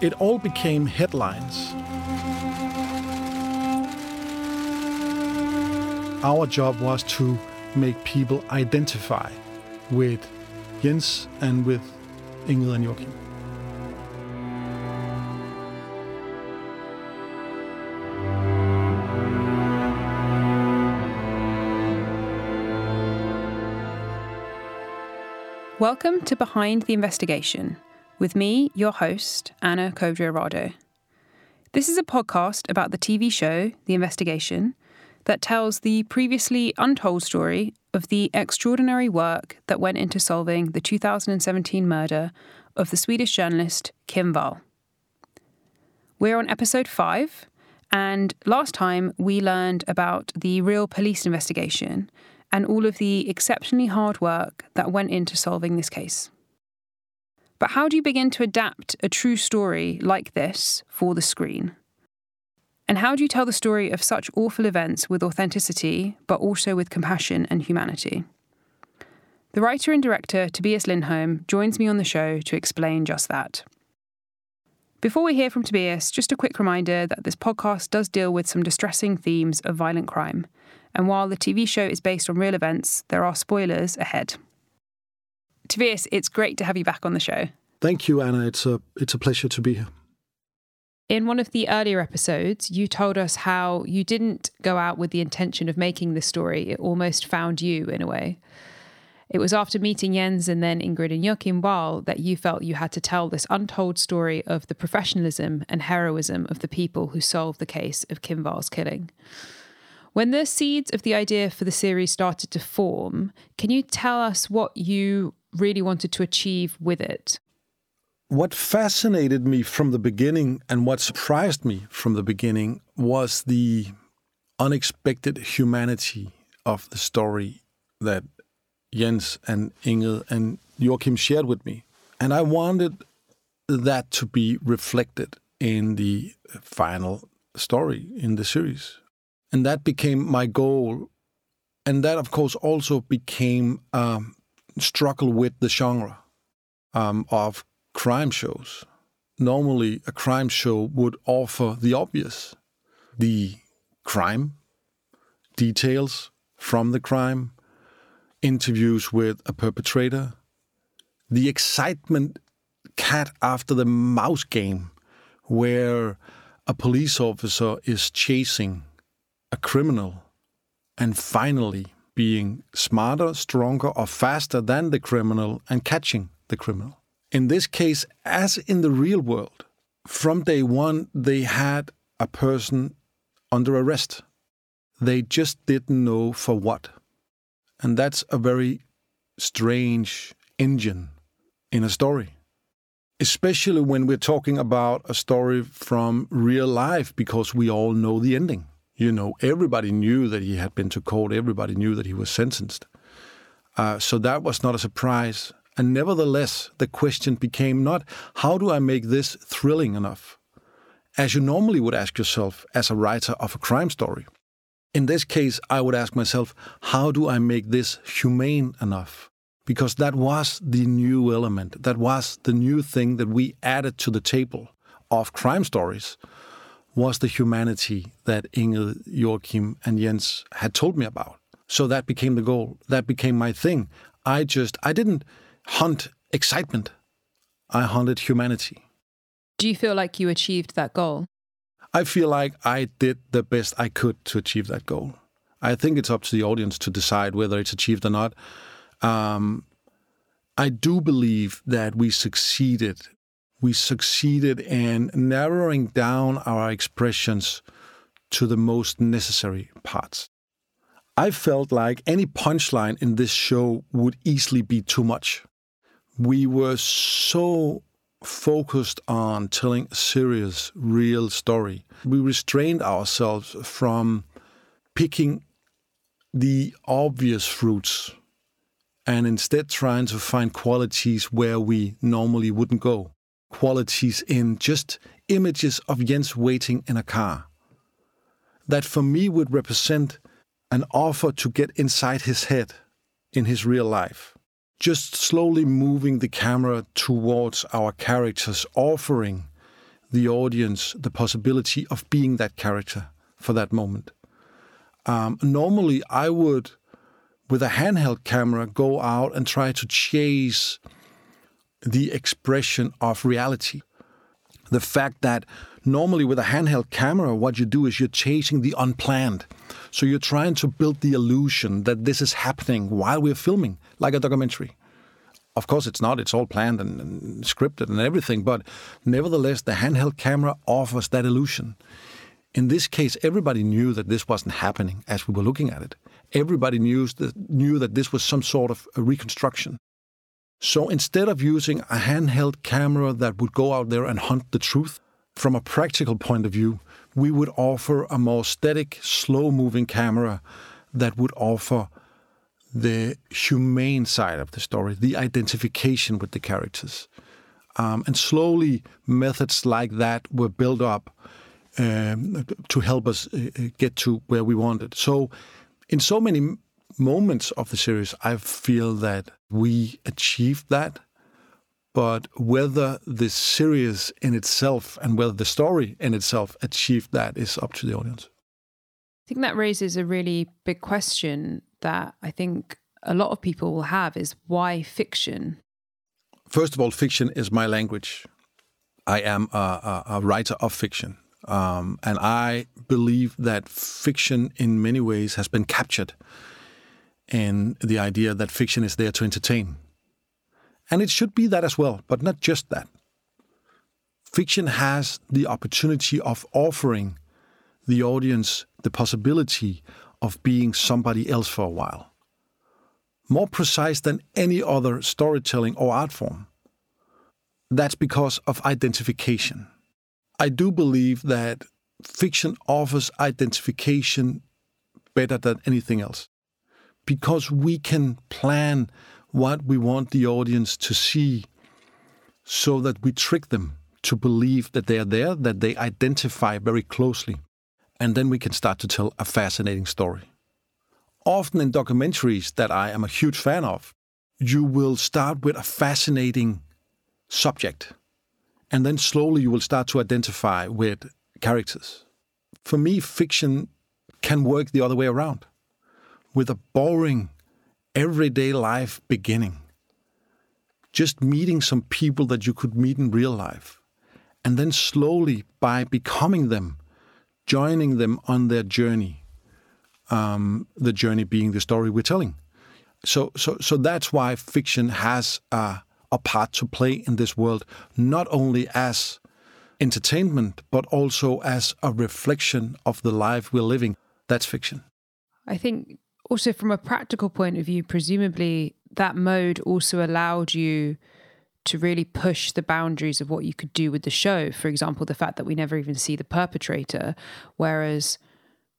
it all became headlines. Our job was to make people identify with Jens and with Ingrid and Joachim. Welcome to Behind the Investigation with me, your host, Anna Codrea This is a podcast about the TV show, The Investigation, that tells the previously untold story of the extraordinary work that went into solving the 2017 murder of the Swedish journalist Kim Wall. We're on episode 5, and last time we learned about the real police investigation and all of the exceptionally hard work that went into solving this case. But how do you begin to adapt a true story like this for the screen? And how do you tell the story of such awful events with authenticity, but also with compassion and humanity? The writer and director Tobias Lindholm joins me on the show to explain just that. Before we hear from Tobias, just a quick reminder that this podcast does deal with some distressing themes of violent crime. And while the TV show is based on real events, there are spoilers ahead. Tobias, it's great to have you back on the show. Thank you, Anna. It's a it's a pleasure to be here. In one of the earlier episodes, you told us how you didn't go out with the intention of making this story. It almost found you in a way. It was after meeting Jens and then Ingrid and Joachim Wall that you felt you had to tell this untold story of the professionalism and heroism of the people who solved the case of Kim Wall's killing. When the seeds of the idea for the series started to form, can you tell us what you really wanted to achieve with it? What fascinated me from the beginning and what surprised me from the beginning was the unexpected humanity of the story that Jens and Ingrid and Joachim shared with me. And I wanted that to be reflected in the final story in the series. And that became my goal. And that, of course, also became um, struggle with the genre um, of crime shows. Normally, a crime show would offer the obvious the crime, details from the crime, interviews with a perpetrator, the excitement cat after the mouse game, where a police officer is chasing a criminal and finally being smarter, stronger, or faster than the criminal and catching the criminal. In this case, as in the real world, from day one, they had a person under arrest. They just didn't know for what. And that's a very strange engine in a story. Especially when we're talking about a story from real life, because we all know the ending. You know, everybody knew that he had been to court, everybody knew that he was sentenced. Uh, so that was not a surprise. And nevertheless, the question became not how do I make this thrilling enough? As you normally would ask yourself as a writer of a crime story. In this case, I would ask myself, how do I make this humane enough? Because that was the new element, that was the new thing that we added to the table of crime stories was the humanity that Ingrid, Joachim, and Jens had told me about. So that became the goal. That became my thing. I just, I didn't hunt excitement. I hunted humanity. Do you feel like you achieved that goal? I feel like I did the best I could to achieve that goal. I think it's up to the audience to decide whether it's achieved or not. Um, I do believe that we succeeded we succeeded in narrowing down our expressions to the most necessary parts. I felt like any punchline in this show would easily be too much. We were so focused on telling a serious, real story. We restrained ourselves from picking the obvious fruits and instead trying to find qualities where we normally wouldn't go qualities in just images of Jens waiting in a car. That for me would represent an offer to get inside his head in his real life. Just slowly moving the camera towards our characters, offering the audience the possibility of being that character for that moment. Um, normally, I would, with a handheld camera, go out and try to chase the expression of reality. The fact that normally with a handheld camera, what you do is you're chasing the unplanned. So you're trying to build the illusion that this is happening while we're filming, like a documentary. Of course, it's not. It's all planned and, and scripted and everything. But nevertheless, the handheld camera offers that illusion. In this case, everybody knew that this wasn't happening as we were looking at it. Everybody knew that, knew that this was some sort of a reconstruction. So instead of using a handheld camera that would go out there and hunt the truth, from a practical point of view, we would offer a more static, slow moving camera that would offer the humane side of the story, the identification with the characters. Um, and slowly, methods like that were built up um, to help us uh, uh, get to where we wanted. So, in so many moments of the series, I feel that we achieved that. But whether the series in itself and whether the story in itself achieved that is up to the audience. I think that raises a really big question that I think a lot of people will have is why fiction? First of all, fiction is my language. I am a, a, a writer of fiction. Um, and I believe that fiction, in many ways, has been captured in the idea that fiction is there to entertain. And it should be that as well, but not just that. Fiction has the opportunity of offering the audience the possibility of being somebody else for a while. More precise than any other storytelling or art form. That's because of identification. I do believe that fiction offers identification better than anything else because we can plan what we want the audience to see so that we trick them to believe that they are there, that they identify very closely. And then we can start to tell a fascinating story. Often in documentaries that I am a huge fan of, you will start with a fascinating subject and then slowly you will start to identify with characters. For me, fiction can work the other way around with a boring, everyday life beginning. Just meeting some people that you could meet in real life. And then slowly, by becoming them, joining them on their journey, um, the journey being the story we're telling. So, so, so that's why fiction has a a part to play in this world, not only as entertainment, but also as a reflection of the life we're living. That's fiction. I think also from a practical point of view, presumably that mode also allowed you to really push the boundaries of what you could do with the show. For example, the fact that we never even see the perpetrator, whereas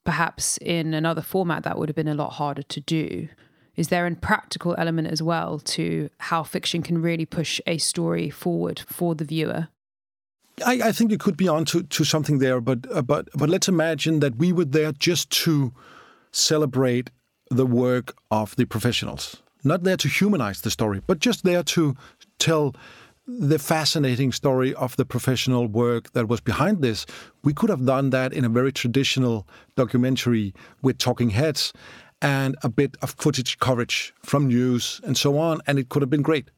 perhaps in another format that would have been a lot harder to do. Is there a practical element as well to how fiction can really push a story forward for the viewer? I, I think you could be on to, to something there, but uh, but but let's imagine that we were there just to celebrate the work of the professionals, not there to humanize the story, but just there to tell the fascinating story of the professional work that was behind this. We could have done that in a very traditional documentary with talking heads and a bit of footage coverage from news and so on, and it could have been great.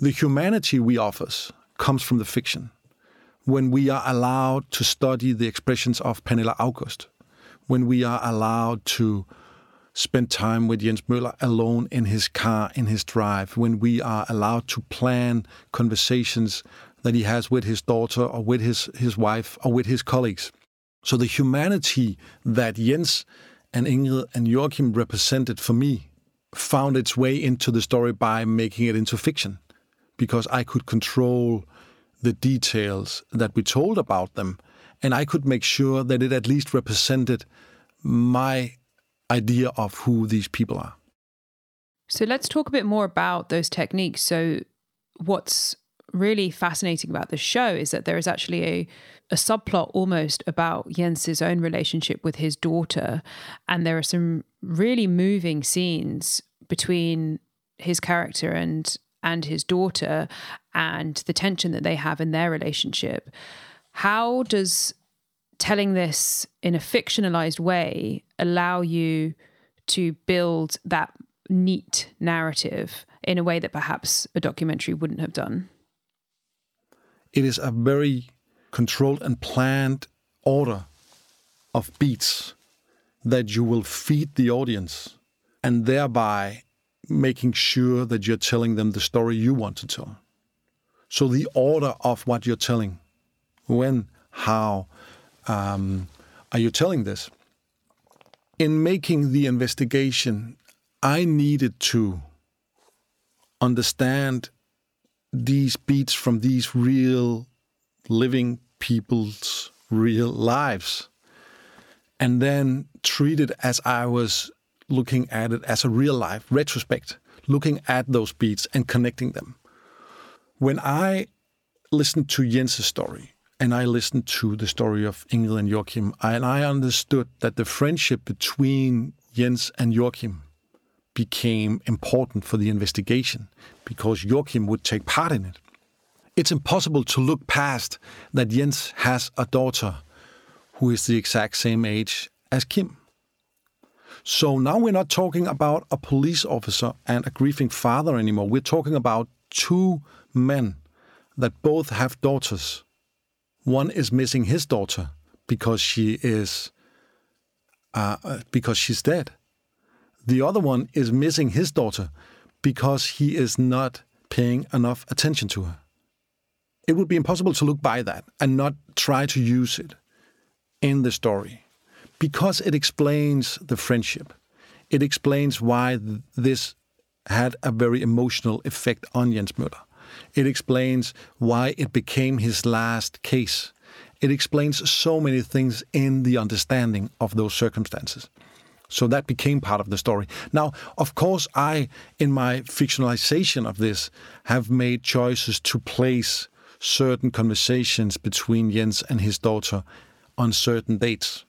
The humanity we offer comes from the fiction. When we are allowed to study the expressions of Pernilla August, when we are allowed to spend time with Jens Møller alone in his car, in his drive, when we are allowed to plan conversations that he has with his daughter or with his, his wife or with his colleagues. So the humanity that Jens and Ingrid and Joachim represented for me found its way into the story by making it into fiction because I could control the details that we told about them and I could make sure that it at least represented my idea of who these people are. So let's talk a bit more about those techniques. So, what's really fascinating about the show is that there is actually a, a subplot almost about Jens's own relationship with his daughter. And there are some really moving scenes between his character and and his daughter and the tension that they have in their relationship. How does telling this in a fictionalized way allow you to build that neat narrative in a way that perhaps a documentary wouldn't have done? It is a very controlled and planned order of beats that you will feed the audience and thereby making sure that you're telling them the story you want to tell. So, the order of what you're telling, when, how um, are you telling this? In making the investigation, I needed to understand these beats from these real living people's real lives and then treat it as I was looking at it as a real life retrospect, looking at those beats and connecting them. When I listened to Jens's story and I listened to the story of Ingrid and Joachim, and I understood that the friendship between Jens and Joachim became important for the investigation because Joachim would take part in it. It's impossible to look past that Jens has a daughter who is the exact same age as Kim. So now we're not talking about a police officer and a grieving father anymore. We're talking about two men that both have daughters. One is missing his daughter because she is uh, uh because she's dead. The other one is missing his daughter because he is not paying enough attention to her. It would be impossible to look by that and not try to use it in the story because it explains the friendship. It explains why this had a very emotional effect on Jens Møller. It explains why it became his last case. It explains so many things in the understanding of those circumstances. So that became part of the story. Now, of course, I, in my fictionalization of this, have made choices to place certain conversations between Jens and his daughter on certain dates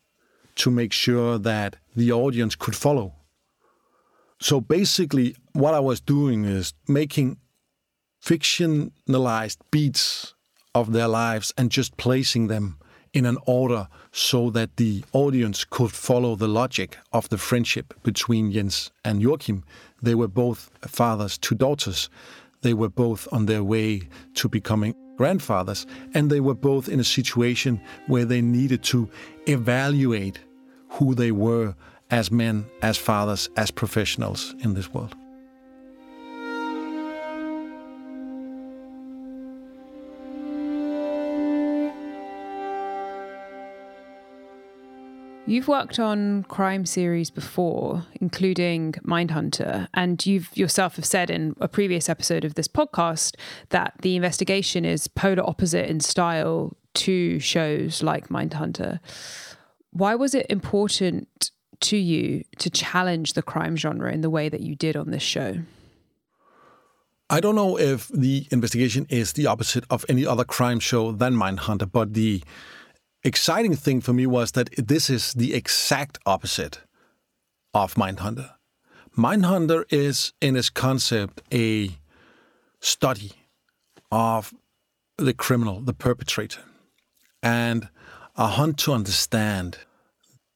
to make sure that the audience could follow. So basically, what I was doing is making fictionalized beats of their lives and just placing them in an order so that the audience could follow the logic of the friendship between Jens and Joachim. They were both fathers to daughters. They were both on their way to becoming grandfathers, and they were both in a situation where they needed to evaluate who they were as men, as fathers, as professionals in this world. You've worked on crime series before, including Mindhunter, and you've yourself have said in a previous episode of this podcast that the investigation is polar opposite in style to shows like Mindhunter. Why was it important to you to challenge the crime genre in the way that you did on this show? I don't know if the investigation is the opposite of any other crime show than Mindhunter, but the exciting thing for me was that this is the exact opposite of Mindhunter. Mindhunter is, in its concept, a study of the criminal, the perpetrator, and a hunt to understand.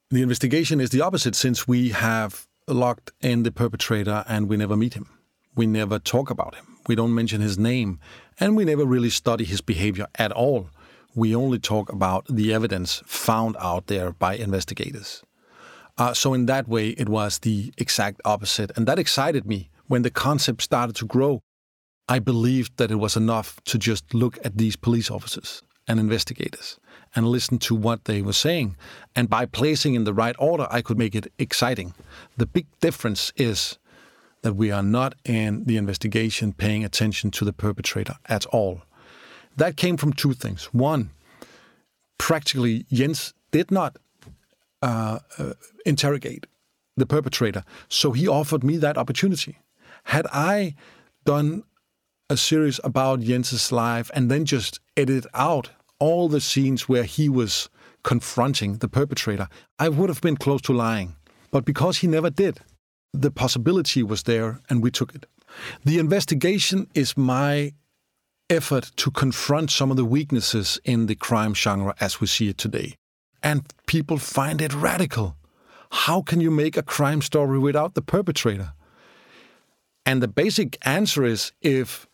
The investigation is the opposite since we have locked in the perpetrator and we never meet him. We never talk about him. We don't mention his name, and we never really study his behavior at all we only talk about the evidence found out there by investigators. Uh, so, in that way, it was the exact opposite. And that excited me when the concept started to grow. I believed that it was enough to just look at these police officers and investigators and listen to what they were saying. And by placing in the right order, I could make it exciting. The big difference is that we are not in the investigation paying attention to the perpetrator at all. That came from two things. One, practically, Jens did not uh, uh, interrogate the perpetrator, so he offered me that opportunity. Had I done a series about Jens's life and then just edited out all the scenes where he was confronting the perpetrator, I would have been close to lying. But because he never did, the possibility was there and we took it. The investigation is my effort to confront some of the weaknesses in the crime genre as we see it today. And people find it radical. How can you make a crime story without the perpetrator? And the basic answer is if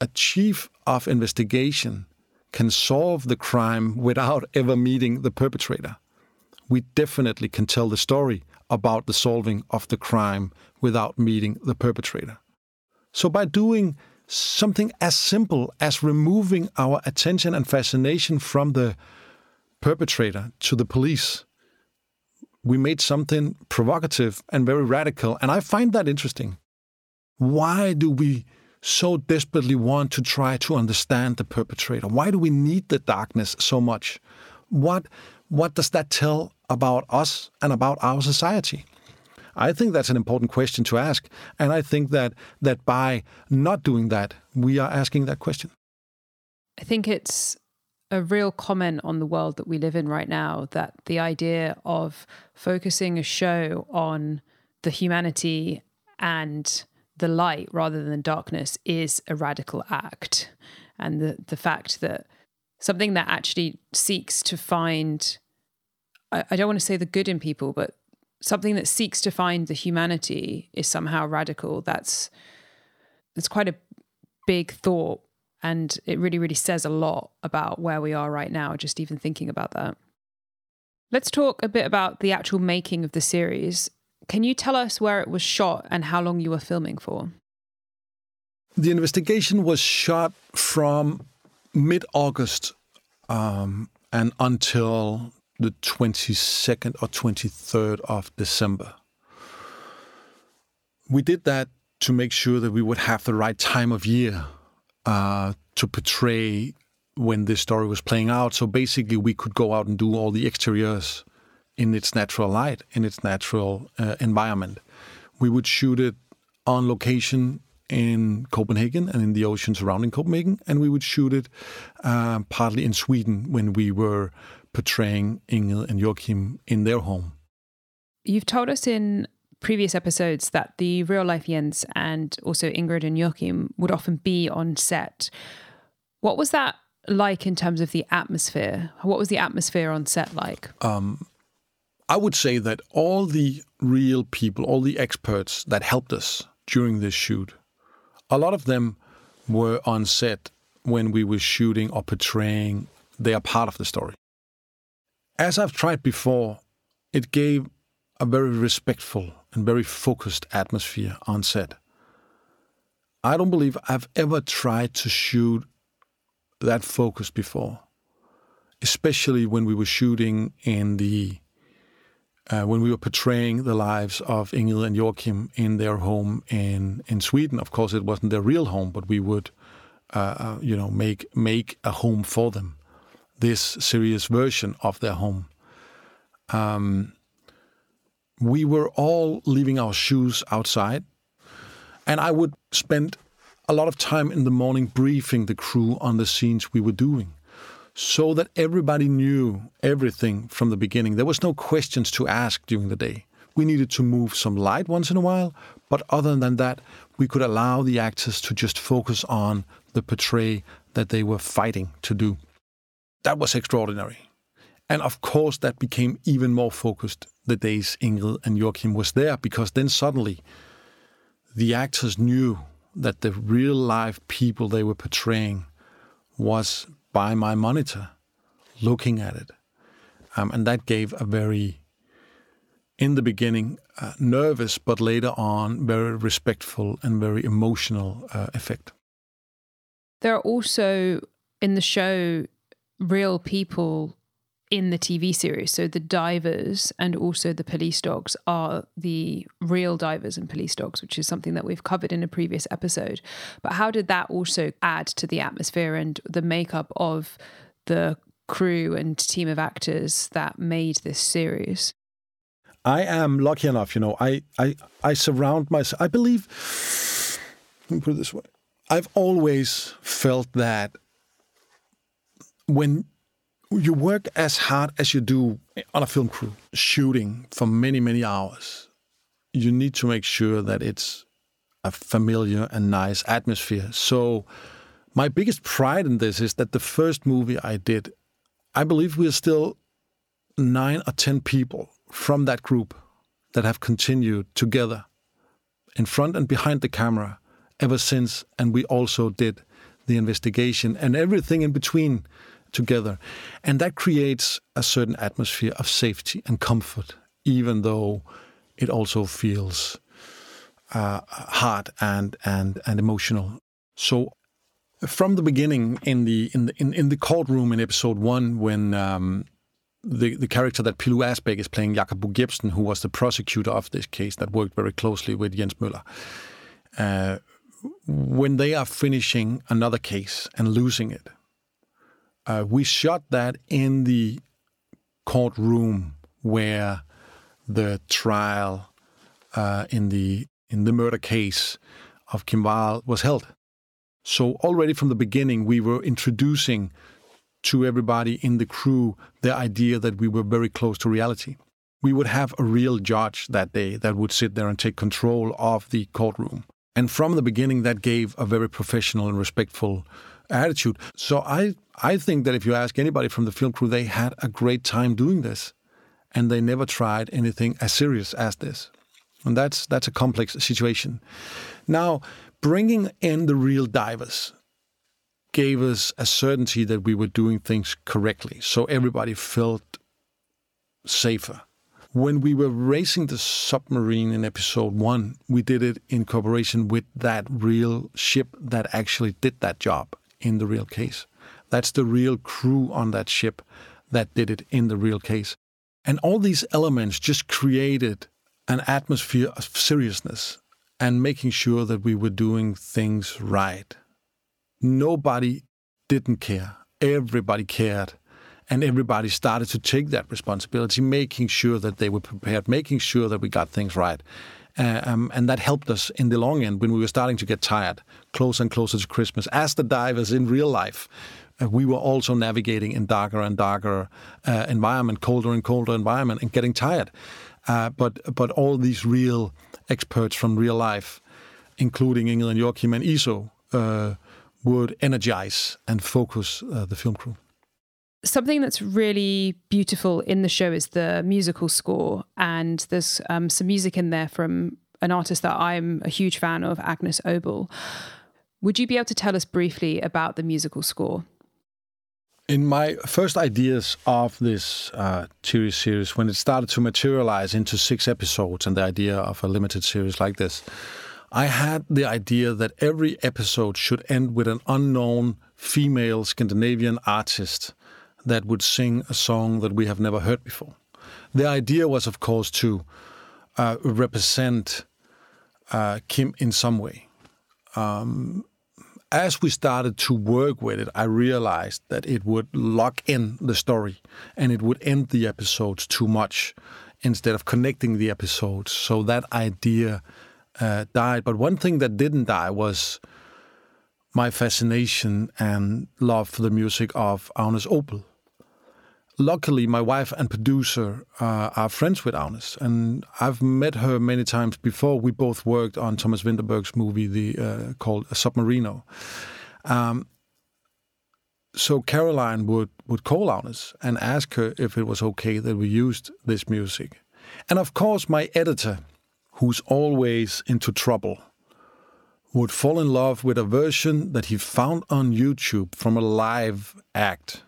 a chief of investigation can solve the crime without ever meeting the perpetrator, we definitely can tell the story about the solving of the crime without meeting the perpetrator. So, by doing something as simple as removing our attention and fascination from the perpetrator to the police, we made something provocative and very radical. And I find that interesting. Why do we so desperately want to try to understand the perpetrator? Why do we need the darkness so much? What, what does that tell about us and about our society? I think that's an important question to ask. And I think that, that by not doing that, we are asking that question. I think it's a real comment on the world that we live in right now that the idea of focusing a show on the humanity and the light rather than darkness is a radical act. And the, the fact that something that actually seeks to find, I, I don't want to say the good in people, but something that seeks to find the humanity is somehow radical. That's that's quite a big thought. And it really, really says a lot about where we are right now, just even thinking about that. Let's talk a bit about the actual making of the series. Can you tell us where it was shot and how long you were filming for? The investigation was shot from mid August um, and until the 22nd or 23rd of December. We did that to make sure that we would have the right time of year uh, to portray when this story was playing out. So basically, we could go out and do all the exteriors in its natural light, in its natural uh, environment. We would shoot it on location in Copenhagen and in the ocean surrounding Copenhagen, and we would shoot it uh, partly in Sweden when we were portraying Ingrid and Joachim in their home. You've told us in previous episodes that the real life Jens and also Ingrid and Joachim would often be on set. What was that like in terms of the atmosphere? What was the atmosphere on set like? Um, I would say that all the real people, all the experts that helped us during this shoot, a lot of them were on set when we were shooting or portraying. They are part of the story. As I've tried before, it gave a very respectful and very focused atmosphere on set. I don't believe I've ever tried to shoot that focused before, especially when we were shooting in the uh, when we were portraying the lives of Ingrid and Joachim in their home in in Sweden. Of course, it wasn't their real home, but we would, uh, uh, you know, make make a home for them, this serious version of their home. Um, we were all leaving our shoes outside, and I would spend a lot of time in the morning briefing the crew on the scenes we were doing so that everybody knew everything from the beginning. There was no questions to ask during the day. We needed to move some light once in a while, but other than that, we could allow the actors to just focus on the portray that they were fighting to do. That was extraordinary. And of course, that became even more focused the days Ingrid and Joachim was there, because then suddenly the actors knew that the real life people they were portraying was by my monitor, looking at it. Um, and that gave a very, in the beginning, uh, nervous, but later on, very respectful and very emotional uh, effect. There are also in the show real people in the TV series. So the divers and also the police dogs are the real divers and police dogs, which is something that we've covered in a previous episode. But how did that also add to the atmosphere and the makeup of the crew and team of actors that made this series? I am lucky enough, you know, I I, I surround myself I believe let me put it this way. I've always felt that when you work as hard as you do on a film crew, shooting for many, many hours. You need to make sure that it's a familiar and nice atmosphere. So my biggest pride in this is that the first movie I did, I believe we're still nine or 10 people from that group that have continued together in front and behind the camera ever since. And we also did the investigation and everything in between together. And that creates a certain atmosphere of safety and comfort, even though it also feels uh, hard and, and, and emotional. So from the beginning in the in the in, in the courtroom in episode one when um, the the character that Pilou Asbæk is playing Jakob Buch-Jepsen, who was the prosecutor of this case that worked very closely with Jens Møller. Uh, when they are finishing another case and losing it, uh, we shot that in the courtroom where the trial uh, in the in the murder case of Kim Wall was held. So already from the beginning, we were introducing to everybody in the crew the idea that we were very close to reality. We would have a real judge that day that would sit there and take control of the courtroom. And from the beginning, that gave a very professional and respectful attitude. So I, I think that if you ask anybody from the film crew, they had a great time doing this, and they never tried anything as serious as this. And that's that's a complex situation. Now, bringing in the real divers gave us a certainty that we were doing things correctly, so everybody felt safer. When we were racing the submarine in episode one, we did it in cooperation with that real ship that actually did that job in the real case. That's the real crew on that ship that did it in the real case. And all these elements just created an atmosphere of seriousness and making sure that we were doing things right. Nobody didn't care. Everybody cared. And everybody started to take that responsibility, making sure that they were prepared, making sure that we got things right. Uh, um, and that helped us in the long end when we were starting to get tired, closer and closer to Christmas. As the divers in real life, uh, we were also navigating in darker and darker uh, environment, colder and colder environment, and getting tired. Uh, but but all these real experts from real life, including Ingrid and Joachim and Iso, uh, would energize and focus uh, the film crew. Something that's really beautiful in the show is the musical score, and there's um, some music in there from an artist that I'm a huge fan of, Agnes Obel. Would you be able to tell us briefly about the musical score? In my first ideas of this uh, TV series, when it started to materialize into six episodes and the idea of a limited series like this, I had the idea that every episode should end with an unknown female Scandinavian artist that would sing a song that we have never heard before. The idea was, of course, to uh, represent uh, Kim in some way. Um, as we started to work with it, I realized that it would lock in the story and it would end the episodes too much instead of connecting the episodes. So that idea uh, died. But one thing that didn't die was my fascination and love for the music of Agnes Obel luckily, my wife and producer uh, are friends with Agnes, and I've met her many times before. We both worked on Thomas Vinterberg's movie, the uh, called Submarino. Um, so Caroline would would call Agnes and ask her if it was okay that we used this music, and of course, my editor, who's always into trouble. Would fall in love with a version that he found on YouTube from a live act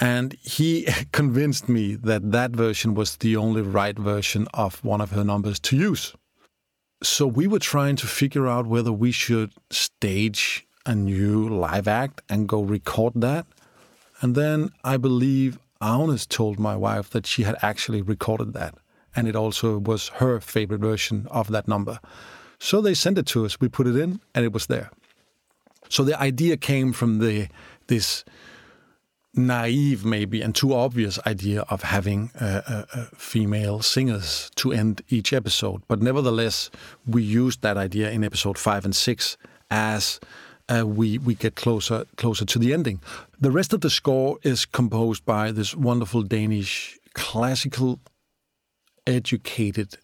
and he convinced me that that version was the only right version of one of her numbers to use. So we were trying to figure out whether we should stage a new live act and go record that. And then I believe Agnes told my wife that she had actually recorded that. And it also was her favorite version of that number. So they sent it to us, we put it in, and it was there. So the idea came from the this naive, maybe, and too obvious idea of having uh, uh, uh, female singers to end each episode. But nevertheless, we used that idea in episode five and six as uh, we we get closer closer to the ending. The rest of the score is composed by this wonderful Danish classical educated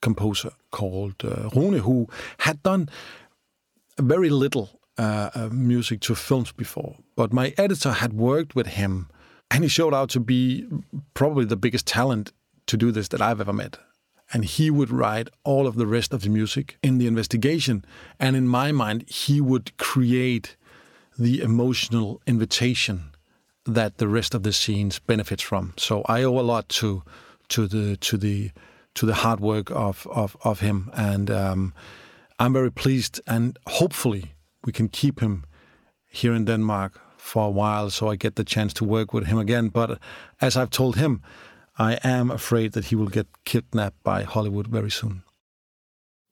composer called uh, Rune, who had done very little uh, uh, music to films before, but my editor had worked with him, and he showed out to be probably the biggest talent to do this that I've ever met. And he would write all of the rest of the music in the investigation. And in my mind, he would create the emotional invitation that the rest of the scenes benefits from. So I owe a lot to to the to the to the hard work of of, of him, and um, I'm very pleased. And hopefully, we can keep him here in Denmark for a while, so I get the chance to work with him again. But as I've told him, I am afraid that he will get kidnapped by Hollywood very soon.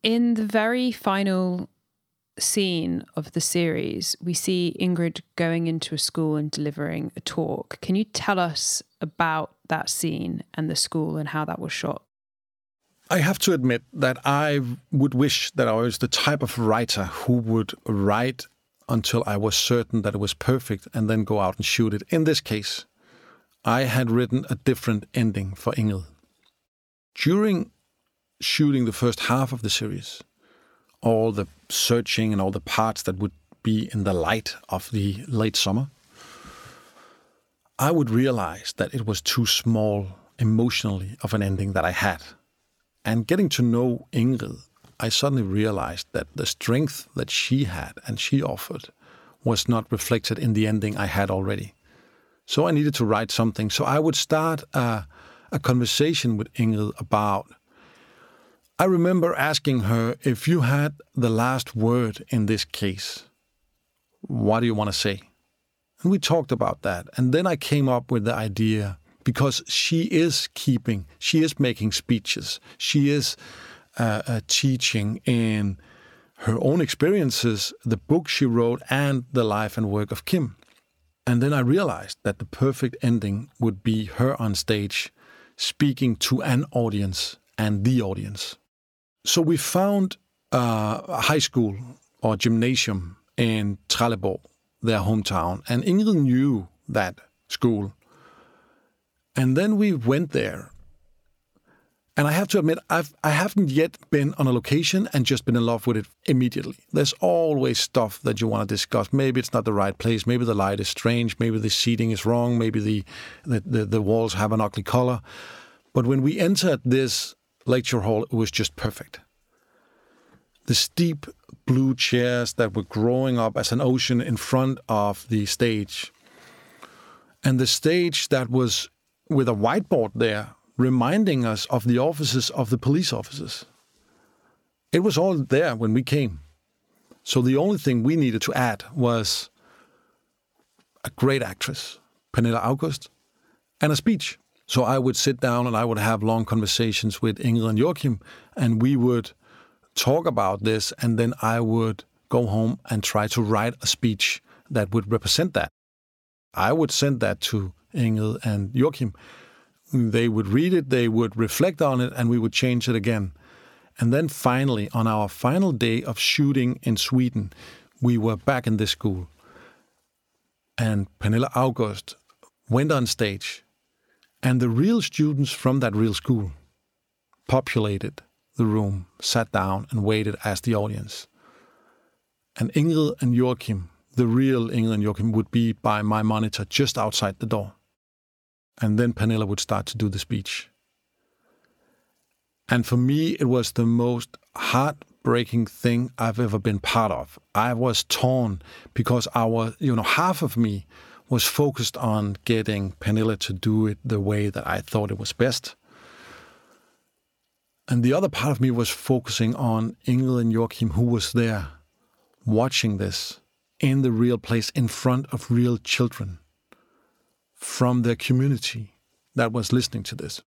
In the very final scene of the series, we see Ingrid going into a school and delivering a talk. Can you tell us about that scene and the school and how that was shot? I have to admit that I would wish that I was the type of writer who would write until I was certain that it was perfect and then go out and shoot it. In this case, I had written a different ending for Ingrid. During shooting the first half of the series, all the searching and all the parts that would be in the light of the late summer, I would realize that it was too small emotionally of an ending that I had. And getting to know Ingrid, I suddenly realized that the strength that she had and she offered was not reflected in the ending I had already. So I needed to write something. So I would start a, a conversation with Ingrid about I remember asking her if you had the last word in this case, what do you want to say? And we talked about that. And then I came up with the idea because she is keeping, she is making speeches, she is uh, uh, teaching in her own experiences, the book she wrote, and the life and work of Kim. And then I realized that the perfect ending would be her on stage speaking to an audience and the audience. So we found uh, a high school or gymnasium in Trelleborg, their hometown, and Ingrid knew that school. And then we went there. And I have to admit, I've, I haven't yet been on a location and just been in love with it immediately. There's always stuff that you want to discuss. Maybe it's not the right place. Maybe the light is strange. Maybe the seating is wrong. Maybe the, the, the, the walls have an ugly color. But when we entered this lecture hall, it was just perfect. The steep blue chairs that were growing up as an ocean in front of the stage, and the stage that was with a whiteboard there reminding us of the offices of the police officers. It was all there when we came. So the only thing we needed to add was a great actress, Pernilla August, and a speech. So I would sit down and I would have long conversations with Ingrid and Joachim, and we would talk about this, and then I would go home and try to write a speech that would represent that. I would send that to Ingrid and Joachim. They would read it, they would reflect on it, and we would change it again. And then finally, on our final day of shooting in Sweden, we were back in this school. And Pernilla August went on stage and the real students from that real school populated the room, sat down, and waited as the audience. And Ingrid and Joachim, the real Ingrid and Joachim, would be by my monitor just outside the door. And then Pernilla would start to do the speech. And for me, it was the most heartbreaking thing I've ever been part of. I was torn because our, you know, half of me was focused on getting Pernilla to do it the way that I thought it was best. And the other part of me was focusing on Ingrid and Joachim, who was there watching this in the real place in front of real children from the community that was listening to this.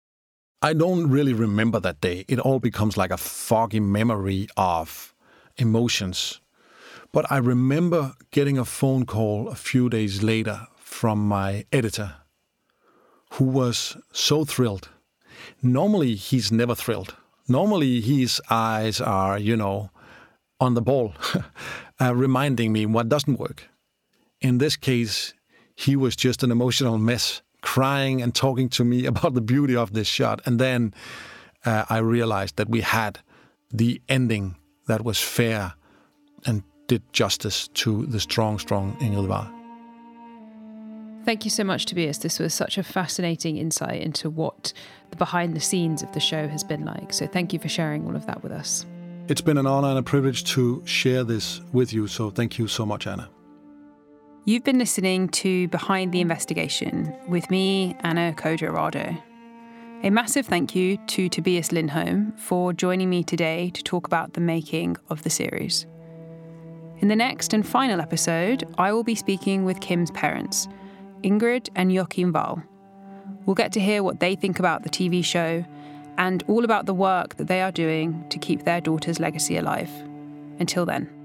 I don't really remember that day. It all becomes like a foggy memory of emotions but I remember getting a phone call a few days later from my editor, who was so thrilled. Normally, he's never thrilled. Normally, his eyes are, you know, on the ball, uh, reminding me what doesn't work. In this case, he was just an emotional mess, crying and talking to me about the beauty of this shot. And then uh, I realized that we had the ending that was fair and did justice to the strong, strong Ingrid. Thank you so much, Tobias. This was such a fascinating insight into what the behind the scenes of the show has been like. So thank you for sharing all of that with us. It's been an honor and a privilege to share this with you. So thank you so much, Anna. You've been listening to Behind the Investigation with me, Anna Codrea-Rado. A massive thank you to Tobias Lindholm for joining me today to talk about the making of the series. In the next and final episode, I will be speaking with Kim's parents, Ingrid and Joachim Wahl. We'll get to hear what they think about the TV show and all about the work that they are doing to keep their daughter's legacy alive. Until then.